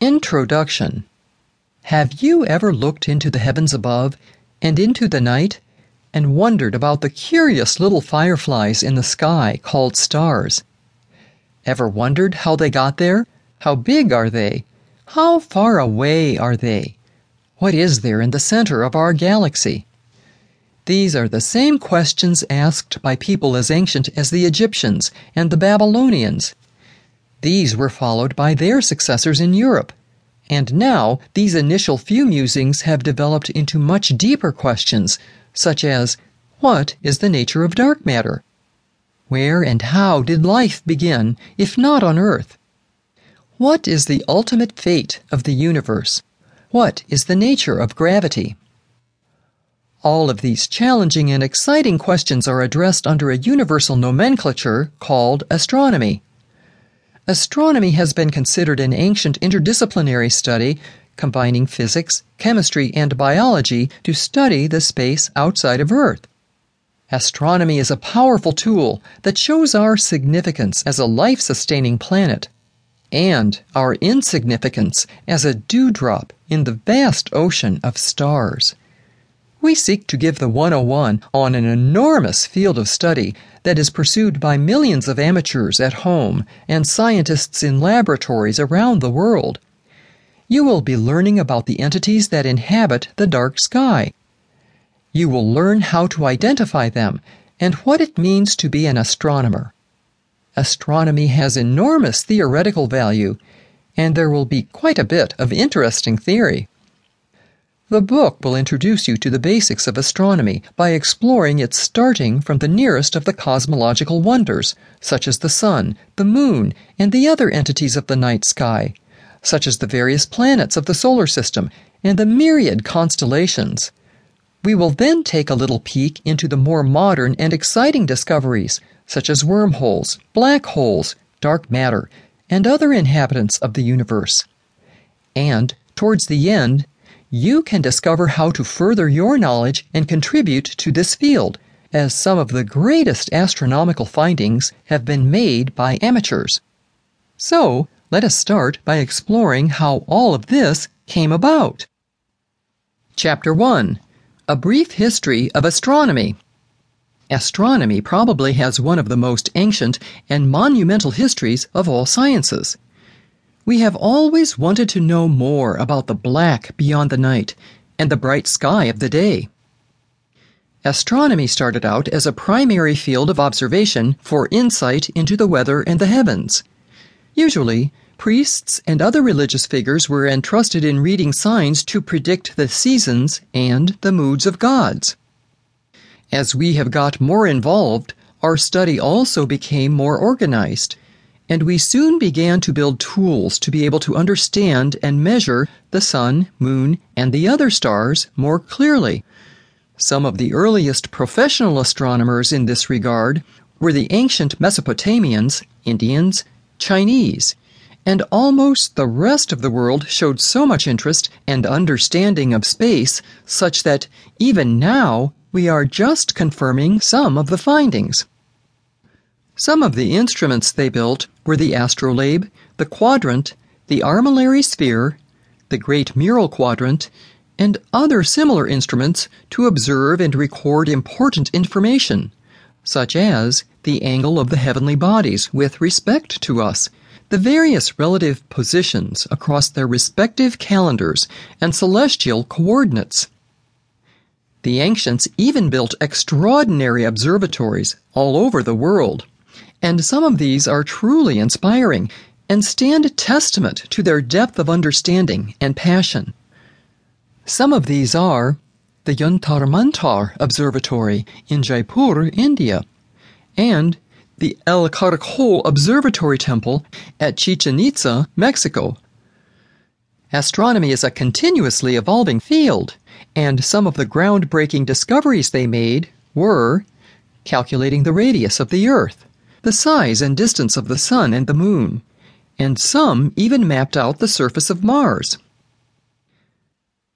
Introduction Have you ever looked into the heavens above and into the night and wondered about the curious little fireflies in the sky called stars? Ever wondered how they got there? How big are they? How far away are they? What is there in the center of our galaxy? These are the same questions asked by people as ancient as the Egyptians and the Babylonians. These were followed by their successors in Europe. And now these initial few musings have developed into much deeper questions, such as What is the nature of dark matter? Where and how did life begin, if not on Earth? What is the ultimate fate of the universe? What is the nature of gravity? All of these challenging and exciting questions are addressed under a universal nomenclature called astronomy. Astronomy has been considered an ancient interdisciplinary study combining physics, chemistry, and biology to study the space outside of Earth. Astronomy is a powerful tool that shows our significance as a life sustaining planet and our insignificance as a dewdrop in the vast ocean of stars. We seek to give the 101 on an enormous field of study that is pursued by millions of amateurs at home and scientists in laboratories around the world. You will be learning about the entities that inhabit the dark sky. You will learn how to identify them and what it means to be an astronomer. Astronomy has enormous theoretical value, and there will be quite a bit of interesting theory. The book will introduce you to the basics of astronomy by exploring its starting from the nearest of the cosmological wonders, such as the sun, the moon, and the other entities of the night sky, such as the various planets of the solar system and the myriad constellations. We will then take a little peek into the more modern and exciting discoveries, such as wormholes, black holes, dark matter, and other inhabitants of the universe. And, towards the end, you can discover how to further your knowledge and contribute to this field, as some of the greatest astronomical findings have been made by amateurs. So, let us start by exploring how all of this came about. Chapter 1 A Brief History of Astronomy. Astronomy probably has one of the most ancient and monumental histories of all sciences. We have always wanted to know more about the black beyond the night and the bright sky of the day. Astronomy started out as a primary field of observation for insight into the weather and the heavens. Usually, priests and other religious figures were entrusted in reading signs to predict the seasons and the moods of gods. As we have got more involved, our study also became more organized and we soon began to build tools to be able to understand and measure the sun, moon, and the other stars more clearly. Some of the earliest professional astronomers in this regard were the ancient Mesopotamians, Indians, Chinese, and almost the rest of the world showed so much interest and understanding of space such that even now we are just confirming some of the findings. Some of the instruments they built were the astrolabe, the quadrant, the armillary sphere, the great mural quadrant, and other similar instruments to observe and record important information, such as the angle of the heavenly bodies with respect to us, the various relative positions across their respective calendars, and celestial coordinates. The ancients even built extraordinary observatories all over the world and some of these are truly inspiring and stand testament to their depth of understanding and passion. Some of these are the Jantar Mantar Observatory in Jaipur, India, and the El Caracol Observatory Temple at Chichen Itza, Mexico. Astronomy is a continuously evolving field, and some of the groundbreaking discoveries they made were calculating the radius of the Earth, the size and distance of the Sun and the Moon, and some even mapped out the surface of Mars.